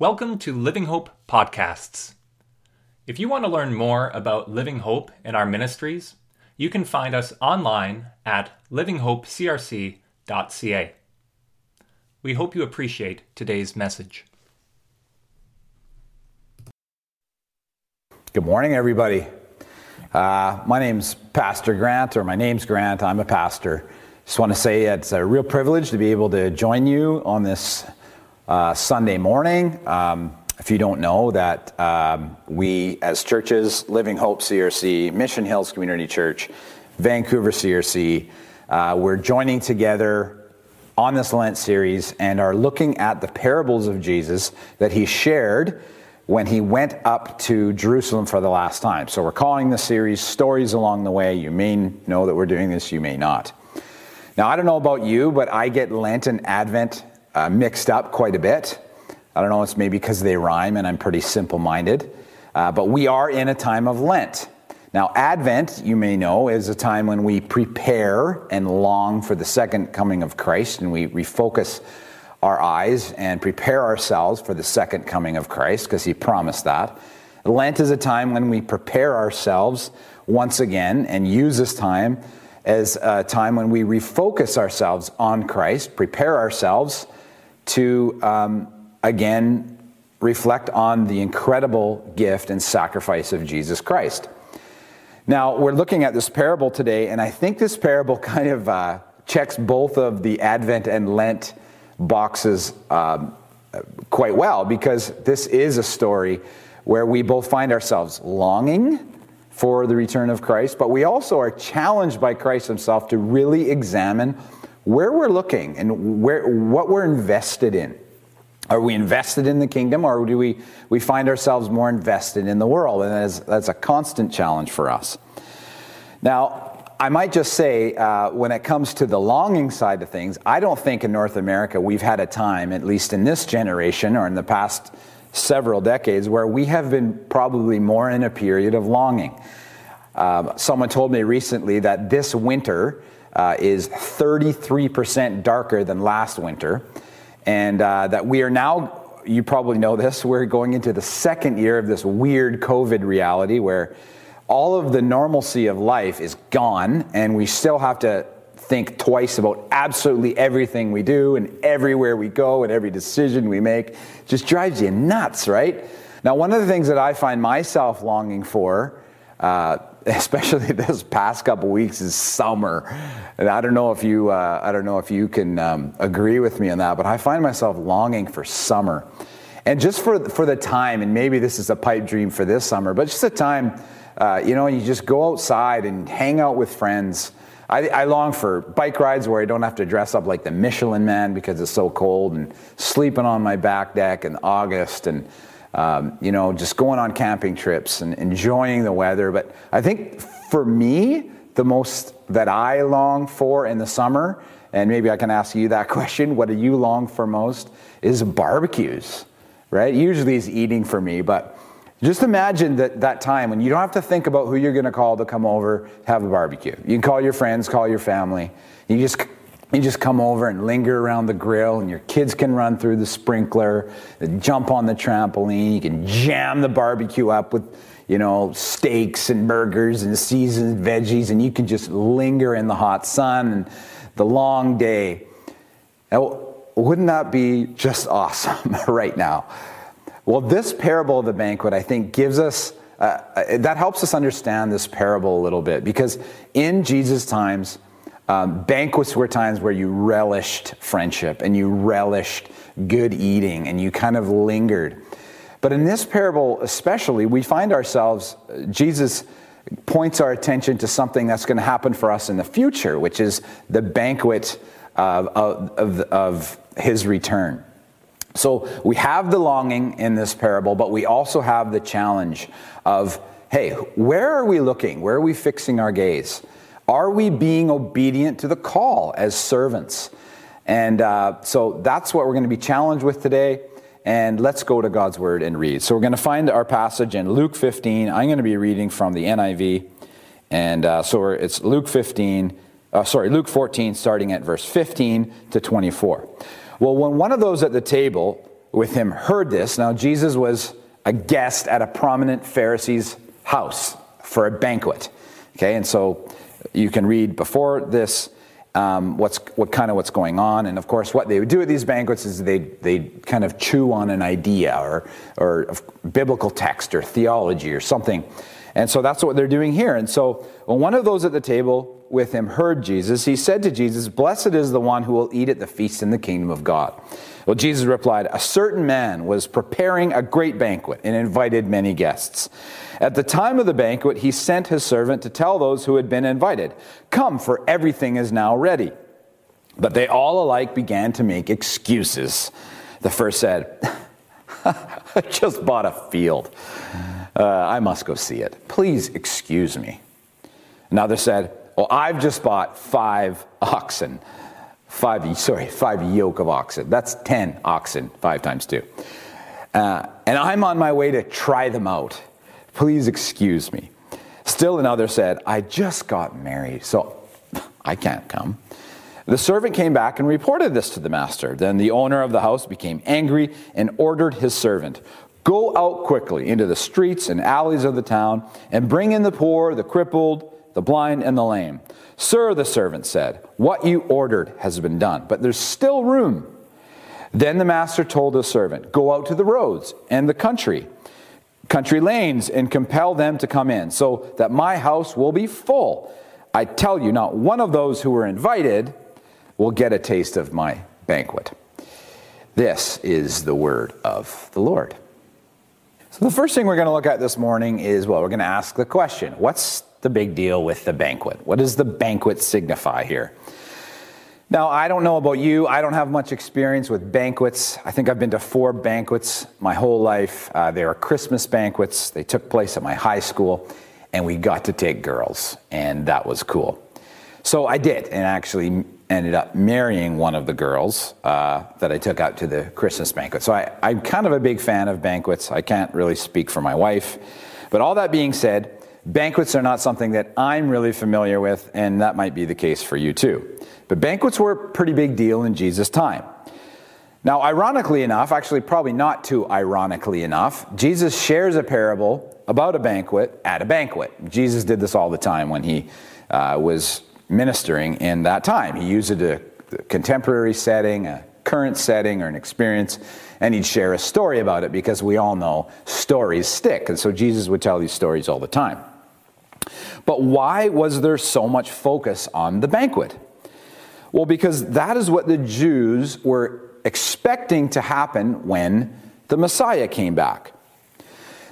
Welcome to Living Hope Podcasts. If you want to learn more about Living Hope and our ministries, you can find us online at livinghopecrc.ca. We hope you appreciate today's message. Good morning, everybody. Uh, my name's Pastor Grant, or my name's Grant. I'm a pastor. Just want to say it's a real privilege to be able to join you on this uh, Sunday morning. Um, if you don't know that um, we as churches, Living Hope CRC, Mission Hills Community Church, Vancouver CRC, uh, we're joining together on this Lent series and are looking at the parables of Jesus that he shared when he went up to Jerusalem for the last time. So we're calling the series Stories Along the Way. You may know that we're doing this, you may not. Now, I don't know about you, but I get Lent and Advent uh, mixed up quite a bit. I don't know, it's maybe because they rhyme and I'm pretty simple minded. Uh, but we are in a time of Lent. Now, Advent, you may know, is a time when we prepare and long for the second coming of Christ and we refocus our eyes and prepare ourselves for the second coming of Christ because he promised that. Lent is a time when we prepare ourselves once again and use this time as a time when we refocus ourselves on Christ, prepare ourselves to um, again reflect on the incredible gift and sacrifice of Jesus Christ. Now, we're looking at this parable today, and I think this parable kind of uh, checks both of the Advent and Lent boxes um, quite well because this is a story where we both find ourselves longing for the return of Christ, but we also are challenged by Christ himself to really examine where we're looking and where, what we're invested in. Are we invested in the kingdom or do we, we find ourselves more invested in the world? And that is, that's a constant challenge for us. Now, I might just say, uh, when it comes to the longing side of things, I don't think in North America we've had a time, at least in this generation or in the past several decades, where we have been probably more in a period of longing. Uh, someone told me recently that this winter, uh, is 33% darker than last winter. And uh, that we are now, you probably know this, we're going into the second year of this weird COVID reality where all of the normalcy of life is gone and we still have to think twice about absolutely everything we do and everywhere we go and every decision we make. Just drives you nuts, right? Now, one of the things that I find myself longing for uh, especially this past couple weeks, is summer. And I don't know if you, uh, I don't know if you can um, agree with me on that, but I find myself longing for summer, and just for for the time. And maybe this is a pipe dream for this summer, but just the time, uh, you know, you just go outside and hang out with friends. I, I, long for bike rides where I don't have to dress up like the Michelin man because it's so cold, and sleeping on my back deck in August, and um, you know, just going on camping trips and enjoying the weather. But I think for me, the most that I long for in the summer, and maybe I can ask you that question, what do you long for most, is barbecues, right? Usually it's eating for me, but just imagine that, that time when you don't have to think about who you're going to call to come over, have a barbecue. You can call your friends, call your family. You just you just come over and linger around the grill, and your kids can run through the sprinkler, jump on the trampoline. You can jam the barbecue up with, you know, steaks and burgers and seasoned veggies, and you can just linger in the hot sun and the long day. Now, wouldn't that be just awesome right now? Well, this parable of the banquet, I think, gives us uh, uh that helps us understand this parable a little bit because in Jesus' times, um, banquets were times where you relished friendship and you relished good eating and you kind of lingered. But in this parable, especially, we find ourselves, Jesus points our attention to something that's going to happen for us in the future, which is the banquet of, of, of his return. So we have the longing in this parable, but we also have the challenge of hey, where are we looking? Where are we fixing our gaze? Are we being obedient to the call as servants? And uh, so that's what we're going to be challenged with today. And let's go to God's word and read. So we're going to find our passage in Luke 15. I'm going to be reading from the NIV. And uh, so it's Luke 15, uh, sorry, Luke 14, starting at verse 15 to 24. Well, when one of those at the table with him heard this. Now, Jesus was a guest at a prominent Pharisee's house for a banquet. Okay, and so you can read before this um, what's what kind of what's going on, and of course, what they would do at these banquets is they they kind of chew on an idea or or biblical text or theology or something, and so that's what they're doing here. And so when one of those at the table with him heard Jesus, he said to Jesus, "Blessed is the one who will eat at the feast in the kingdom of God." Well, Jesus replied, A certain man was preparing a great banquet and invited many guests. At the time of the banquet, he sent his servant to tell those who had been invited, Come, for everything is now ready. But they all alike began to make excuses. The first said, I just bought a field. Uh, I must go see it. Please excuse me. Another said, Well, I've just bought five oxen five, sorry, five yoke of oxen. That's 10 oxen, five times two. Uh, and I'm on my way to try them out. Please excuse me. Still another said, I just got married, so I can't come. The servant came back and reported this to the master. Then the owner of the house became angry and ordered his servant, Go out quickly into the streets and alleys of the town and bring in the poor, the crippled, the blind, and the lame. Sir, the servant said, what you ordered has been done, but there's still room. Then the master told the servant, Go out to the roads and the country, country lanes, and compel them to come in, so that my house will be full. I tell you, not one of those who were invited will get a taste of my banquet. This is the word of the Lord. So, the first thing we're going to look at this morning is well, we're going to ask the question what's the big deal with the banquet. What does the banquet signify here? Now, I don't know about you. I don't have much experience with banquets. I think I've been to four banquets my whole life. Uh, they are Christmas banquets. They took place at my high school, and we got to take girls, and that was cool. So I did, and actually ended up marrying one of the girls uh, that I took out to the Christmas banquet. So I, I'm kind of a big fan of banquets. I can't really speak for my wife. But all that being said, Banquets are not something that I'm really familiar with, and that might be the case for you too. But banquets were a pretty big deal in Jesus' time. Now, ironically enough, actually, probably not too ironically enough, Jesus shares a parable about a banquet at a banquet. Jesus did this all the time when he uh, was ministering in that time. He used a contemporary setting, a current setting, or an experience, and he'd share a story about it because we all know stories stick. And so Jesus would tell these stories all the time. But why was there so much focus on the banquet? Well, because that is what the Jews were expecting to happen when the Messiah came back.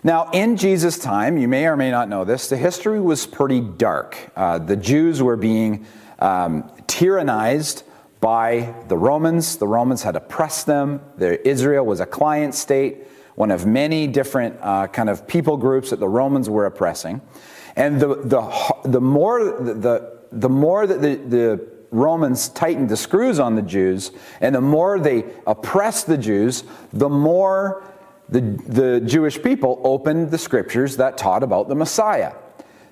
Now, in Jesus' time, you may or may not know this, the history was pretty dark. Uh, the Jews were being um, tyrannized by the Romans. The Romans had oppressed them. The, Israel was a client state, one of many different uh, kind of people groups that the Romans were oppressing. And the, the, the more, the, the more that the, the Romans tightened the screws on the Jews, and the more they oppressed the Jews, the more the, the Jewish people opened the scriptures that taught about the Messiah.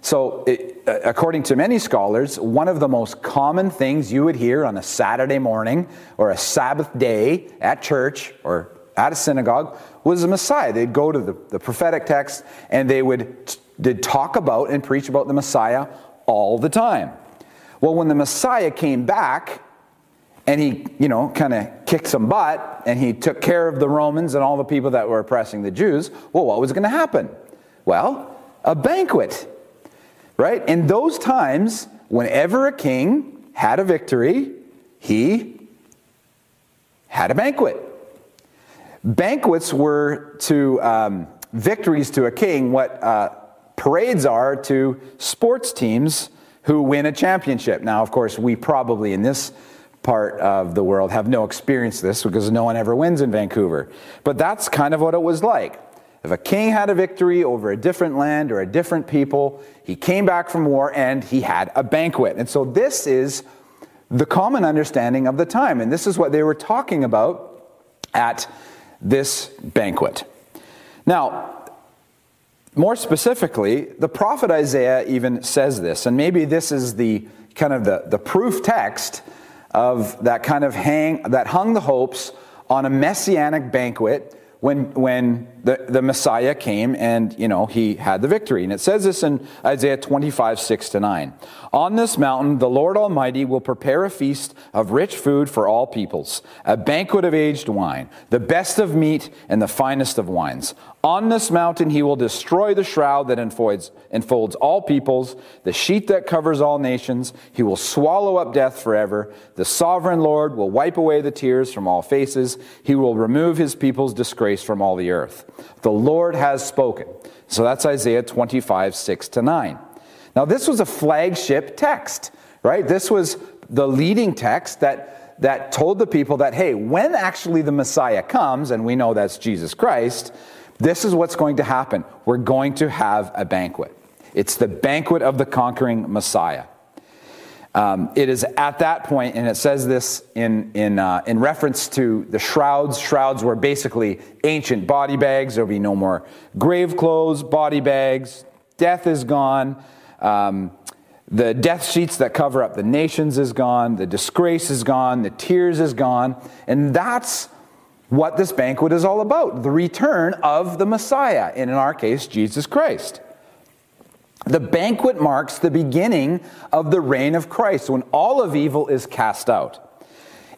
So, it, uh, according to many scholars, one of the most common things you would hear on a Saturday morning or a Sabbath day at church or at a synagogue was the Messiah. They'd go to the, the prophetic text and they would did talk about and preach about the Messiah all the time. Well, when the Messiah came back and he, you know, kind of kicked some butt and he took care of the Romans and all the people that were oppressing the Jews, well, what was going to happen? Well, a banquet, right? In those times, whenever a king had a victory, he had a banquet. Banquets were to um, victories to a king what uh, parades are to sports teams who win a championship. Now, of course, we probably in this part of the world have no experience this because no one ever wins in Vancouver. But that's kind of what it was like. If a king had a victory over a different land or a different people, he came back from war and he had a banquet. And so this is the common understanding of the time. And this is what they were talking about at this banquet. Now, more specifically, the prophet Isaiah even says this, and maybe this is the kind of the, the proof text of that kind of hang that hung the hopes on a messianic banquet when, when the, the Messiah came and, you know, he had the victory. And it says this in Isaiah 25, 6 to 9. On this mountain, the Lord Almighty will prepare a feast of rich food for all peoples, a banquet of aged wine, the best of meat and the finest of wines. On this mountain, he will destroy the shroud that enfolds, all peoples, the sheet that covers all nations. He will swallow up death forever. The sovereign Lord will wipe away the tears from all faces. He will remove his people's disgrace from all the earth. The Lord has spoken. So that's Isaiah 25, 6 to 9. Now, this was a flagship text, right? This was the leading text that, that told the people that, hey, when actually the Messiah comes, and we know that's Jesus Christ, this is what's going to happen. We're going to have a banquet. It's the banquet of the conquering Messiah. Um, it is at that point, and it says this in, in, uh, in reference to the shrouds. Shrouds were basically ancient body bags. There'll be no more grave clothes, body bags. Death is gone. Um, the death sheets that cover up the nations is gone. The disgrace is gone. The tears is gone. And that's what this banquet is all about the return of the Messiah, and in our case, Jesus Christ. The banquet marks the beginning of the reign of Christ when all of evil is cast out.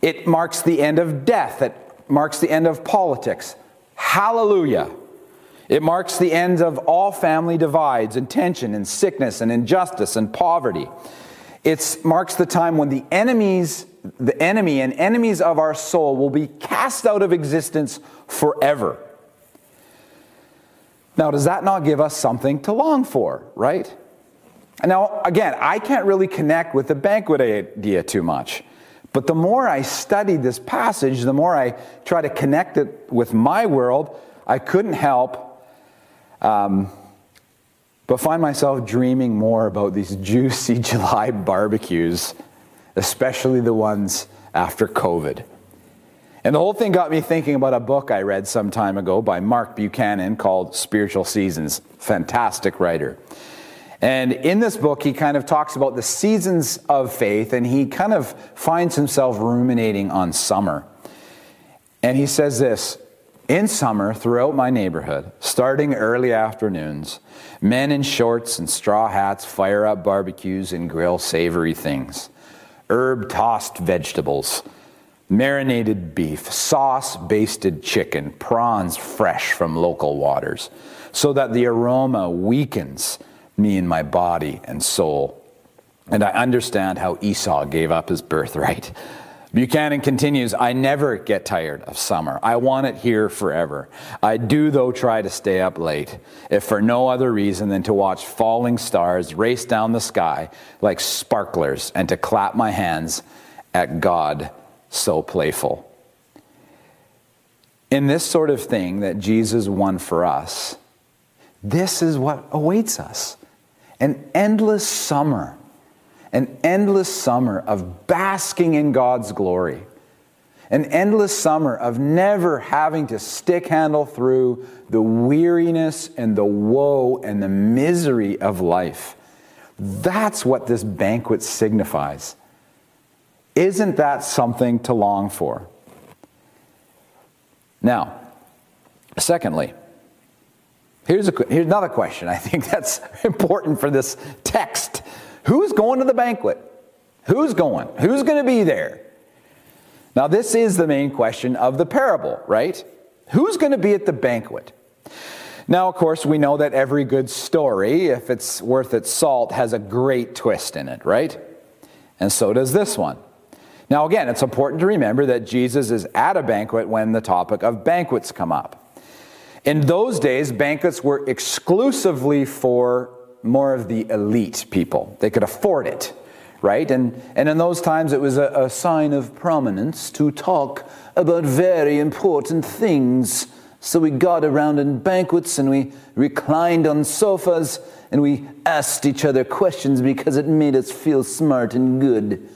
It marks the end of death, it marks the end of politics. Hallelujah. It marks the end of all family divides and tension and sickness and injustice and poverty. It marks the time when the enemies, the enemy and enemies of our soul will be cast out of existence forever. Now, does that not give us something to long for, right? Now, again, I can't really connect with the banquet idea too much. But the more I studied this passage, the more I try to connect it with my world, I couldn't help um, but find myself dreaming more about these juicy July barbecues, especially the ones after COVID. And the whole thing got me thinking about a book I read some time ago by Mark Buchanan called Spiritual Seasons. Fantastic writer. And in this book, he kind of talks about the seasons of faith, and he kind of finds himself ruminating on summer. And he says this In summer, throughout my neighborhood, starting early afternoons, men in shorts and straw hats fire up barbecues and grill savory things, herb tossed vegetables marinated beef, sauce basted chicken, prawns fresh from local waters, so that the aroma weakens me in my body and soul. And I understand how Esau gave up his birthright. Buchanan continues, I never get tired of summer. I want it here forever. I do, though, try to stay up late, if for no other reason than to watch falling stars race down the sky like sparklers and to clap my hands at God so playful. In this sort of thing that Jesus won for us, this is what awaits us an endless summer, an endless summer of basking in God's glory, an endless summer of never having to stick handle through the weariness and the woe and the misery of life. That's what this banquet signifies. Isn't that something to long for? Now, secondly, here's, a, here's another question I think that's important for this text. Who's going to the banquet? Who's going? Who's going to be there? Now, this is the main question of the parable, right? Who's going to be at the banquet? Now, of course, we know that every good story, if it's worth its salt, has a great twist in it, right? And so does this one. Now, again, it's important to remember that Jesus is at a banquet when the topic of banquets come up. In those days, banquets were exclusively for more of the elite people. They could afford it, right? And, and in those times, it was a, a sign of prominence to talk about very important things. So we got around in banquets and we reclined on sofas and we asked each other questions because it made us feel smart and good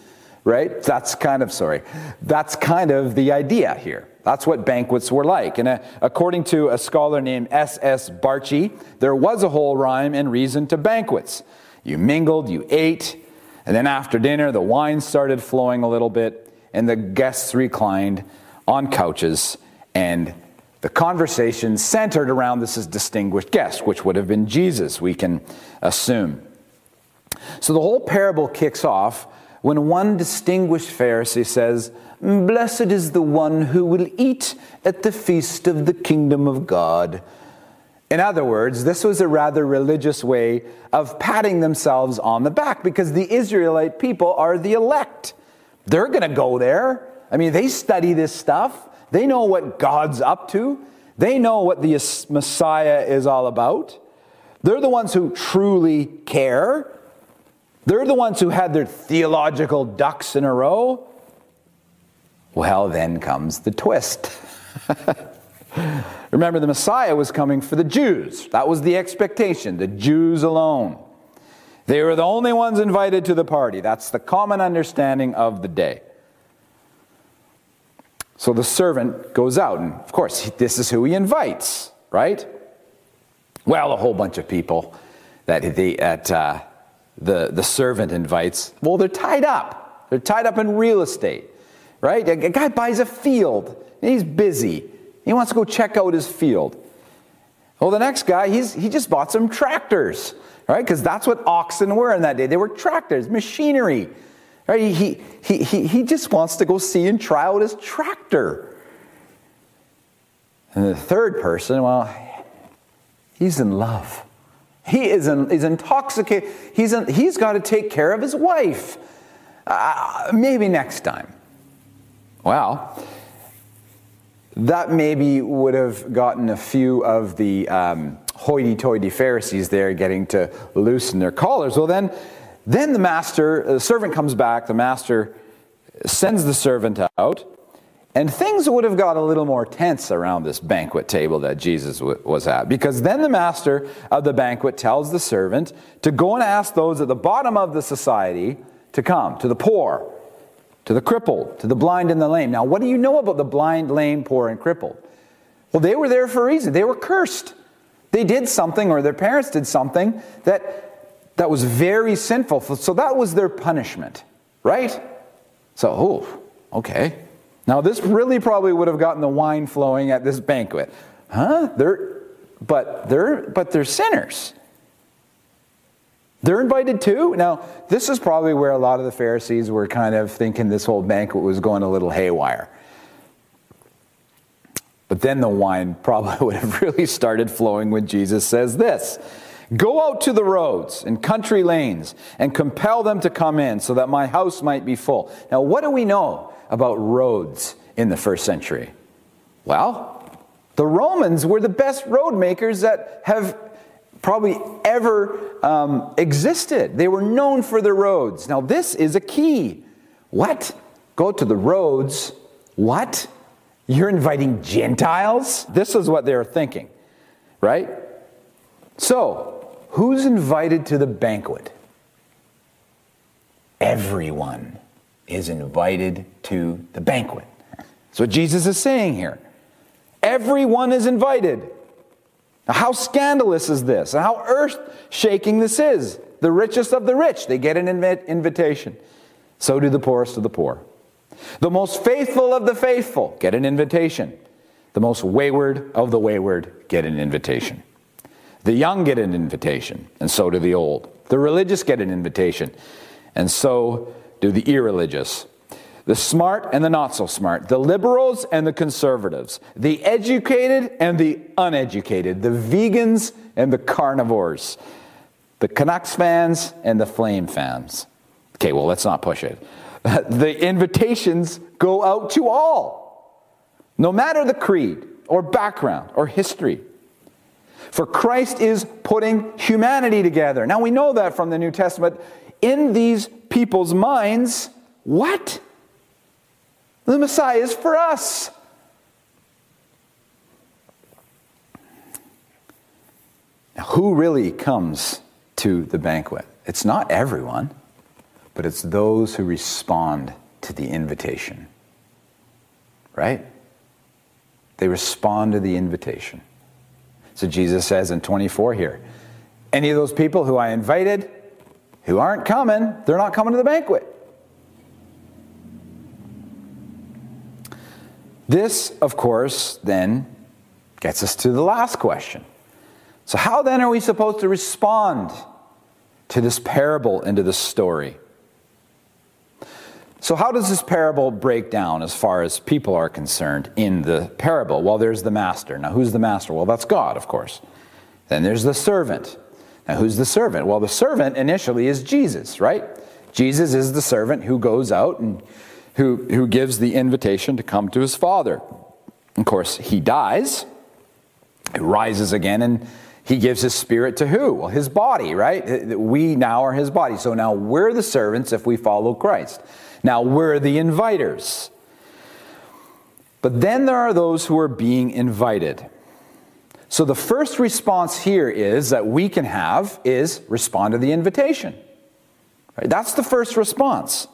right? That's kind of, sorry, that's kind of the idea here. That's what banquets were like. And uh, according to a scholar named S.S. Bartchy, there was a whole rhyme and reason to banquets. You mingled, you ate, and then after dinner, the wine started flowing a little bit, and the guests reclined on couches, and the conversation centered around this distinguished guest, which would have been Jesus, we can assume. So the whole parable kicks off when one distinguished Pharisee says, Blessed is the one who will eat at the feast of the kingdom of God. In other words, this was a rather religious way of patting themselves on the back because the Israelite people are the elect. They're going to go there. I mean, they study this stuff, they know what God's up to, they know what the Messiah is all about. They're the ones who truly care. They're the ones who had their theological ducks in a row. Well, then comes the twist. Remember, the Messiah was coming for the Jews. That was the expectation, the Jews alone. They were the only ones invited to the party. That's the common understanding of the day. So the servant goes out, and of course, this is who he invites, right? Well, a whole bunch of people that the, at, uh, the, the servant invites, well, they're tied up. They're tied up in real estate, right? A, guy buys a field, he's busy. He wants to go check out his field. Well, the next guy, he's, he just bought some tractors, right? Because that's what oxen were in that day. They were tractors, machinery. Right? He, he, he, he just wants to go see and try out his tractor. And the third person, well, he's in love. He is in, he's intoxicated. He's, in, he's got to take care of his wife. Uh, maybe next time. Well, that maybe would have gotten a few of the um, hoity toity Pharisees there getting to loosen their collars. Well, then, then the master, the servant comes back, the master sends the servant out, and things would have got a little more tense around this banquet table that Jesus was at. Because then the master of the banquet tells the servant to go and ask those at the bottom of the society to come, to the poor, to the crippled, to the blind and the lame. Now, what do you know about the blind, lame, poor, and crippled? Well, they were there for a reason. They were cursed. They did something, or their parents did something that, that was very sinful. So that was their punishment, right? So, oh, okay. Now, this really probably would have gotten the wine flowing at this banquet. Huh? They're, but, they're, but they're sinners. They're invited too. Now, this is probably where a lot of the Pharisees were kind of thinking this whole banquet was going a little haywire. But then the wine probably would have really started flowing when Jesus says this Go out to the roads and country lanes and compel them to come in so that my house might be full. Now, what do we know about roads in the first century? Well, the Romans were the best road makers that have probably ever um, existed. They were known for their roads. Now, this is a key. What? Go to the roads. What? You're inviting Gentiles? This is what they're thinking, right? So, who's invited to the banquet? Everyone is invited to the banquet. That's what Jesus is saying here. Everyone is invited. Now, how scandalous is this? And how earth shaking this is? The richest of the rich, they get an inv- invitation. So do the poorest of the poor. The most faithful of the faithful get an invitation. The most wayward of the wayward get an invitation. The young get an invitation, and so do the old. The religious get an invitation, and so do the irreligious the smart and the not so smart, the liberals and the conservatives, the educated and the uneducated, the vegans and the carnivores, the Canucks fans and the Flame fans. Okay, well, let's not push it. The invitations go out to all, no matter the creed or background or history. For Christ is putting humanity together. Now we know that from the New Testament. In these people's minds, what? The Messiah is for us. Now, who really comes to the banquet? It's not everyone, but it's those who respond to the invitation. Right? They respond to the invitation. So Jesus says in 24 here any of those people who I invited who aren't coming, they're not coming to the banquet. This, of course, then gets us to the last question. So, how then are we supposed to respond to this parable and to this story? So, how does this parable break down as far as people are concerned in the parable? Well, there's the master. Now, who's the master? Well, that's God, of course. Then there's the servant. Now, who's the servant? Well, the servant initially is Jesus, right? Jesus is the servant who goes out and who, who gives the invitation to come to his father. Of course, he dies, he rises again, and he gives his spirit to who? Well, his body, right? We now are his body. So now we're the servants if we follow Christ. Now we're the inviters. But then there are those who are being invited. So the first response here is that we can have is respond to the invitation. Right? That's the first response.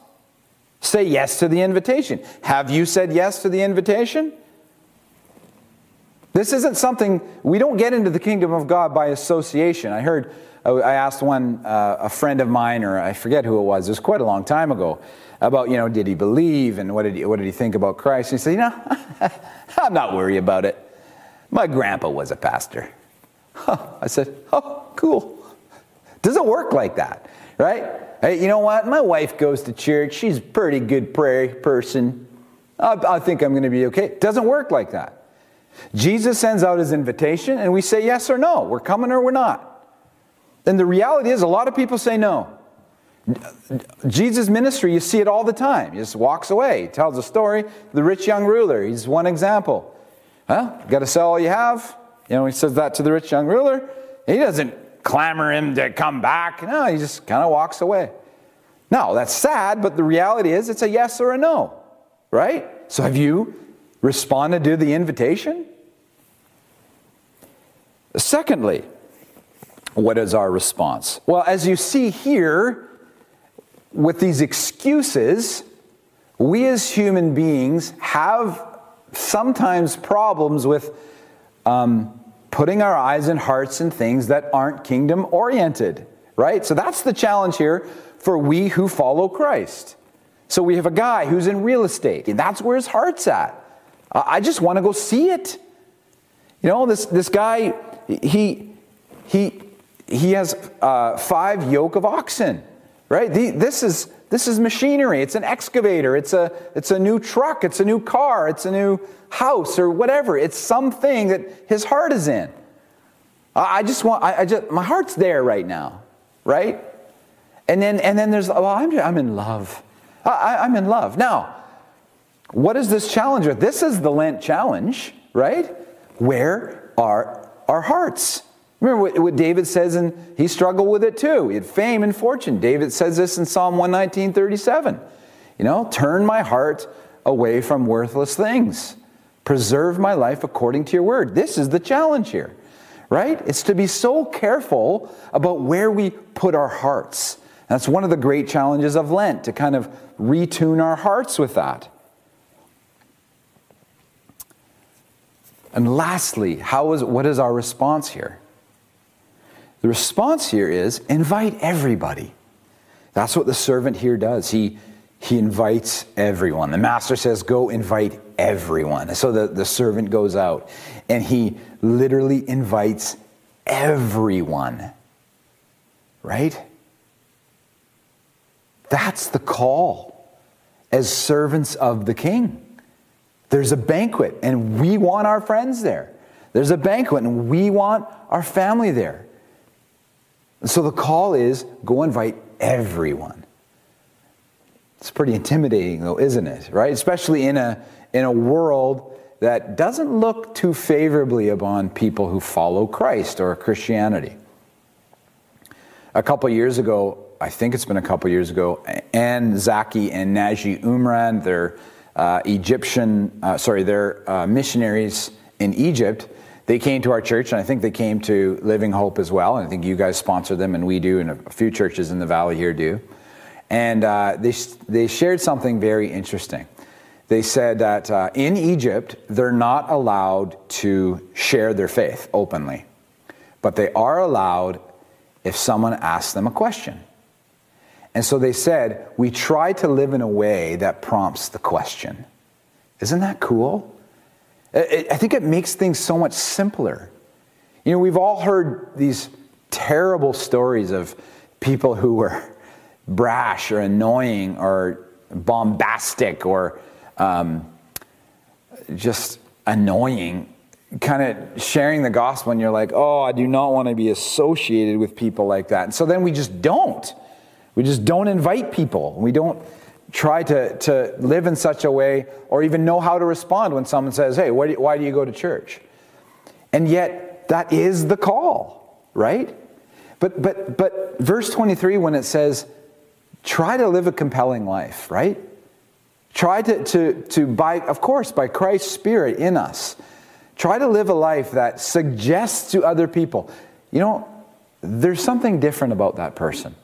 Say yes to the invitation. Have you said yes to the invitation? This isn't something, we don't get into the kingdom of God by association. I heard, I asked one, uh, a friend of mine, or I forget who it was, it was quite a long time ago, about, you know, did he believe and what did he, what did he think about Christ? And he said, you know, I'm not worried about it. My grandpa was a pastor. Huh. I said, oh, cool. Doesn't work like that, right? Hey, you know what? My wife goes to church. She's a pretty good prayer person. I, I think I'm going to be okay. Doesn't work like that. Jesus sends out his invitation and we say yes or no. We're coming or we're not. And the reality is, a lot of people say no. Jesus' ministry, you see it all the time. He just walks away, he tells a story. The rich young ruler, he's one example. Well, got to sell all you have. You know, he says that to the rich young ruler. He doesn't clamor him to come back. No, he just kind of walks away. Now, that's sad, but the reality is it's a yes or a no, right? So have you responded to the invitation? Secondly, what is our response? Well, as you see here, with these excuses, we as human beings have sometimes problems with um, putting our eyes and hearts in things that aren't kingdom oriented, right? So that's the challenge here for we who follow Christ. So we have a guy who's in real estate, and that's where his heart's at. I just want to go see it. You know, this, this guy, he, he, he has uh, five yoke of oxen, right? The, this, is, this is machinery. It's an excavator. It's a, it's a new truck. It's a new car. It's a new house or whatever. It's something that his heart is in. I, I just want, I, I, just, my heart's there right now, right? And then, and then there's, well, I'm, I'm in love. I, I'm in love. Now, what is this challenge with? This is the Lent challenge, right? Where are our hearts? Remember what, what, David says, and he struggled with it too. He had fame and fortune. David says this in Psalm 119, 37. You know, turn my heart away from worthless things. Preserve my life according to your word. This is the challenge here, right? It's to be so careful about where we put our hearts. That's one of the great challenges of Lent, to kind of retune our hearts with that. And lastly, how is, what is our response here? The response here is invite everybody. That's what the servant here does. He, he invites everyone. The master says, Go invite everyone. So the, the servant goes out and he literally invites everyone. Right? That's the call as servants of the king. There's a banquet, and we want our friends there. There's a banquet, and we want our family there. So the call is go invite everyone. It's pretty intimidating, though, isn't it? Right? Especially in a, in a world that doesn't look too favorably upon people who follow Christ or Christianity. A couple years ago, I think it's been a couple years ago, Anne Zaki and Naji Umran, they're uh, Egyptian, uh, sorry, they're uh, missionaries in Egypt. They came to our church, and I think they came to Living Hope as well. And I think you guys sponsor them, and we do, and a few churches in the valley here do. And uh, they, they shared something very interesting. They said that uh, in Egypt, they're not allowed to share their faith openly, but they are allowed if someone asks them a question. And so they said, we try to live in a way that prompts the question. Isn't that cool? I think it makes things so much simpler. You know, we've all heard these terrible stories of people who were brash or annoying or bombastic or um, just annoying, kind of sharing the gospel, and you're like, oh, I do not want to be associated with people like that. And so then we just don't. We just don't invite people. We don't try to, to live in such a way or even know how to respond when someone says, hey, why do you, why do you go to church? And yet, that is the call, right? But, but, but verse 23, when it says, try to live a compelling life, right? Try to, to, to by, of course, by Christ's Spirit in us, try to live a life that suggests to other people, you know, there's something different about that person.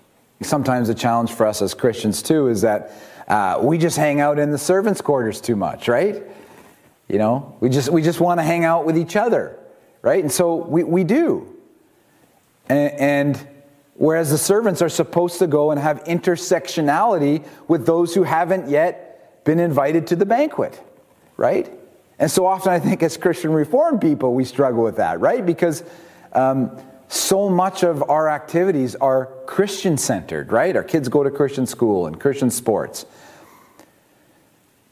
Sometimes the challenge for us as Christians, too, is that uh, we just hang out in the servants' quarters too much, right? You know, we just, we just want to hang out with each other, right? And so we, we do. And, and whereas the servants are supposed to go and have intersectionality with those who haven't yet been invited to the banquet, right? And so often I think as Christian Reformed people, we struggle with that, right? Because um, so much of our activities are Christian centered, right? Our kids go to Christian school and Christian sports.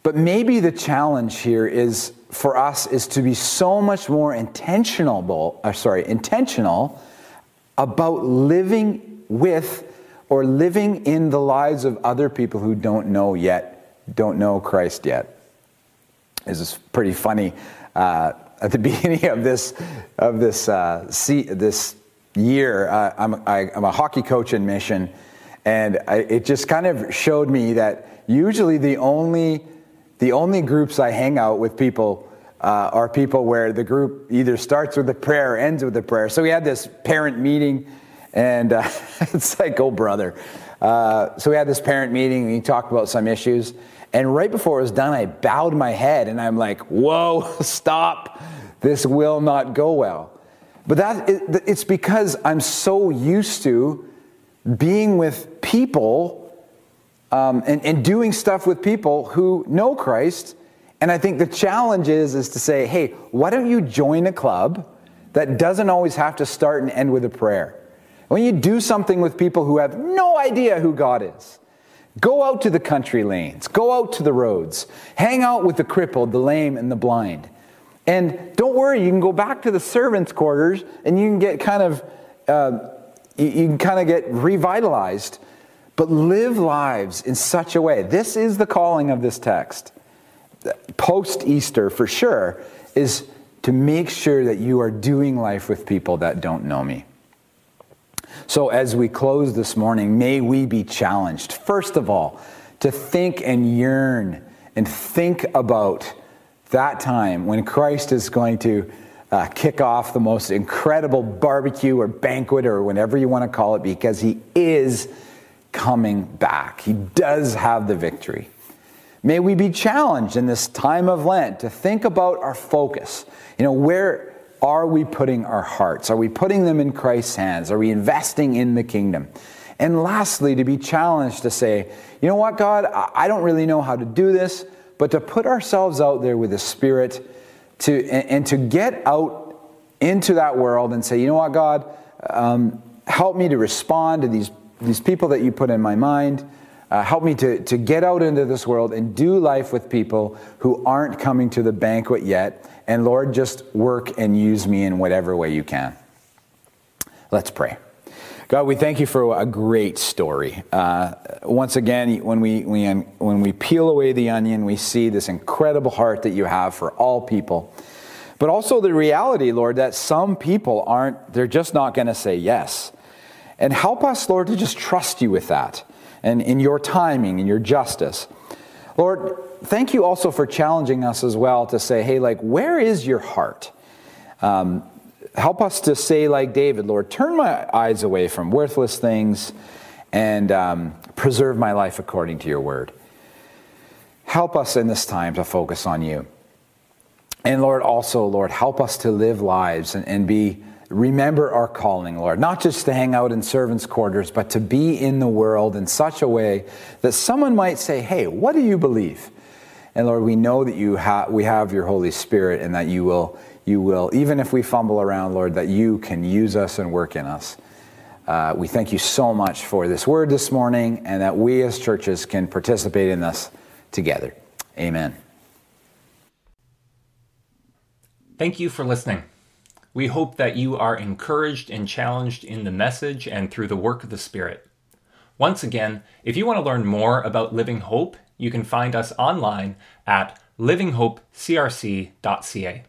But maybe the challenge here is for us is to be so much more intentional, uh, sorry, intentional about living with or living in the lives of other people who don't know yet, don't know Christ yet. This is pretty funny. Uh, at the beginning of this of this uh, see, this year, uh, I'm, I, am a hockey coach in Mission, and I, it just kind of showed me that usually the only the only groups I hang out with people uh, are people where the group either starts with a prayer or ends with a prayer. So we had this parent meeting, and uh, it's like, oh brother. Uh, so we had this parent meeting, and we talked about some issues. And right before it was done, I bowed my head, and I'm like, whoa, stop. This will not go well. But that, it's because I'm so used to being with people um, and, and doing stuff with people who know Christ. And I think the challenge is, is to say, hey, why don't you join a club that doesn't always have to start and end with a prayer? When you do something with people who have no idea who God is, go out to the country lanes, go out to the roads, hang out with the crippled, the lame, and the blind. And don't worry, you can go back to the servants' quarters and you can get kind of, uh, you, you can kind of get revitalized, but live lives in such a way. This is the calling of this text. Post Easter, for sure, is to make sure that you are doing life with people that don't know me. So, as we close this morning, may we be challenged, first of all, to think and yearn and think about that time when Christ is going to uh, kick off the most incredible barbecue or banquet or whatever you want to call it because he is coming back. He does have the victory. May we be challenged in this time of Lent to think about our focus. You know, where are we putting our hearts? Are we putting them in Christ's hands? Are we investing in the kingdom? And lastly, to be challenged to say, you know what, God, I don't really know how to do this, but to put ourselves out there with the Spirit to, and, and to get out into that world and say, you know what, God, um, help me to respond to these, these people that you put in my mind. Uh, help me to, to get out into this world and do life with people who aren't coming to the banquet yet. And Lord, just work and use me in whatever way you can. Let's pray. God, we thank you for a great story. Uh, once again, when we, we, when we peel away the onion, we see this incredible heart that you have for all people. But also the reality, Lord, that some people aren't, they're just not going to say yes. And help us, Lord, to just trust you with that and in your timing and your justice. Lord, thank you also for challenging us as well to say, hey, like, where is your heart? Um, help us to say, like David, Lord, turn my eyes away from worthless things and um, preserve my life according to your word. Help us in this time to focus on you. And Lord, also, Lord, help us to live lives and, and be, remember our calling, Lord, not just to hang out in servants' quarters, but to be in the world in such a way that someone might say, hey, what do you believe? And Lord, we know that you ha- we have your Holy Spirit and that you will, you will, even if we fumble around, Lord, that you can use us and work in us. Uh, we thank you so much for this word this morning and that we as churches can participate in this together. Amen. Thank you for listening. We hope that you are encouraged and challenged in the message and through the work of the Spirit. Once again, if you want to learn more about Living Hope, you can find us online at livinghopecrc.ca.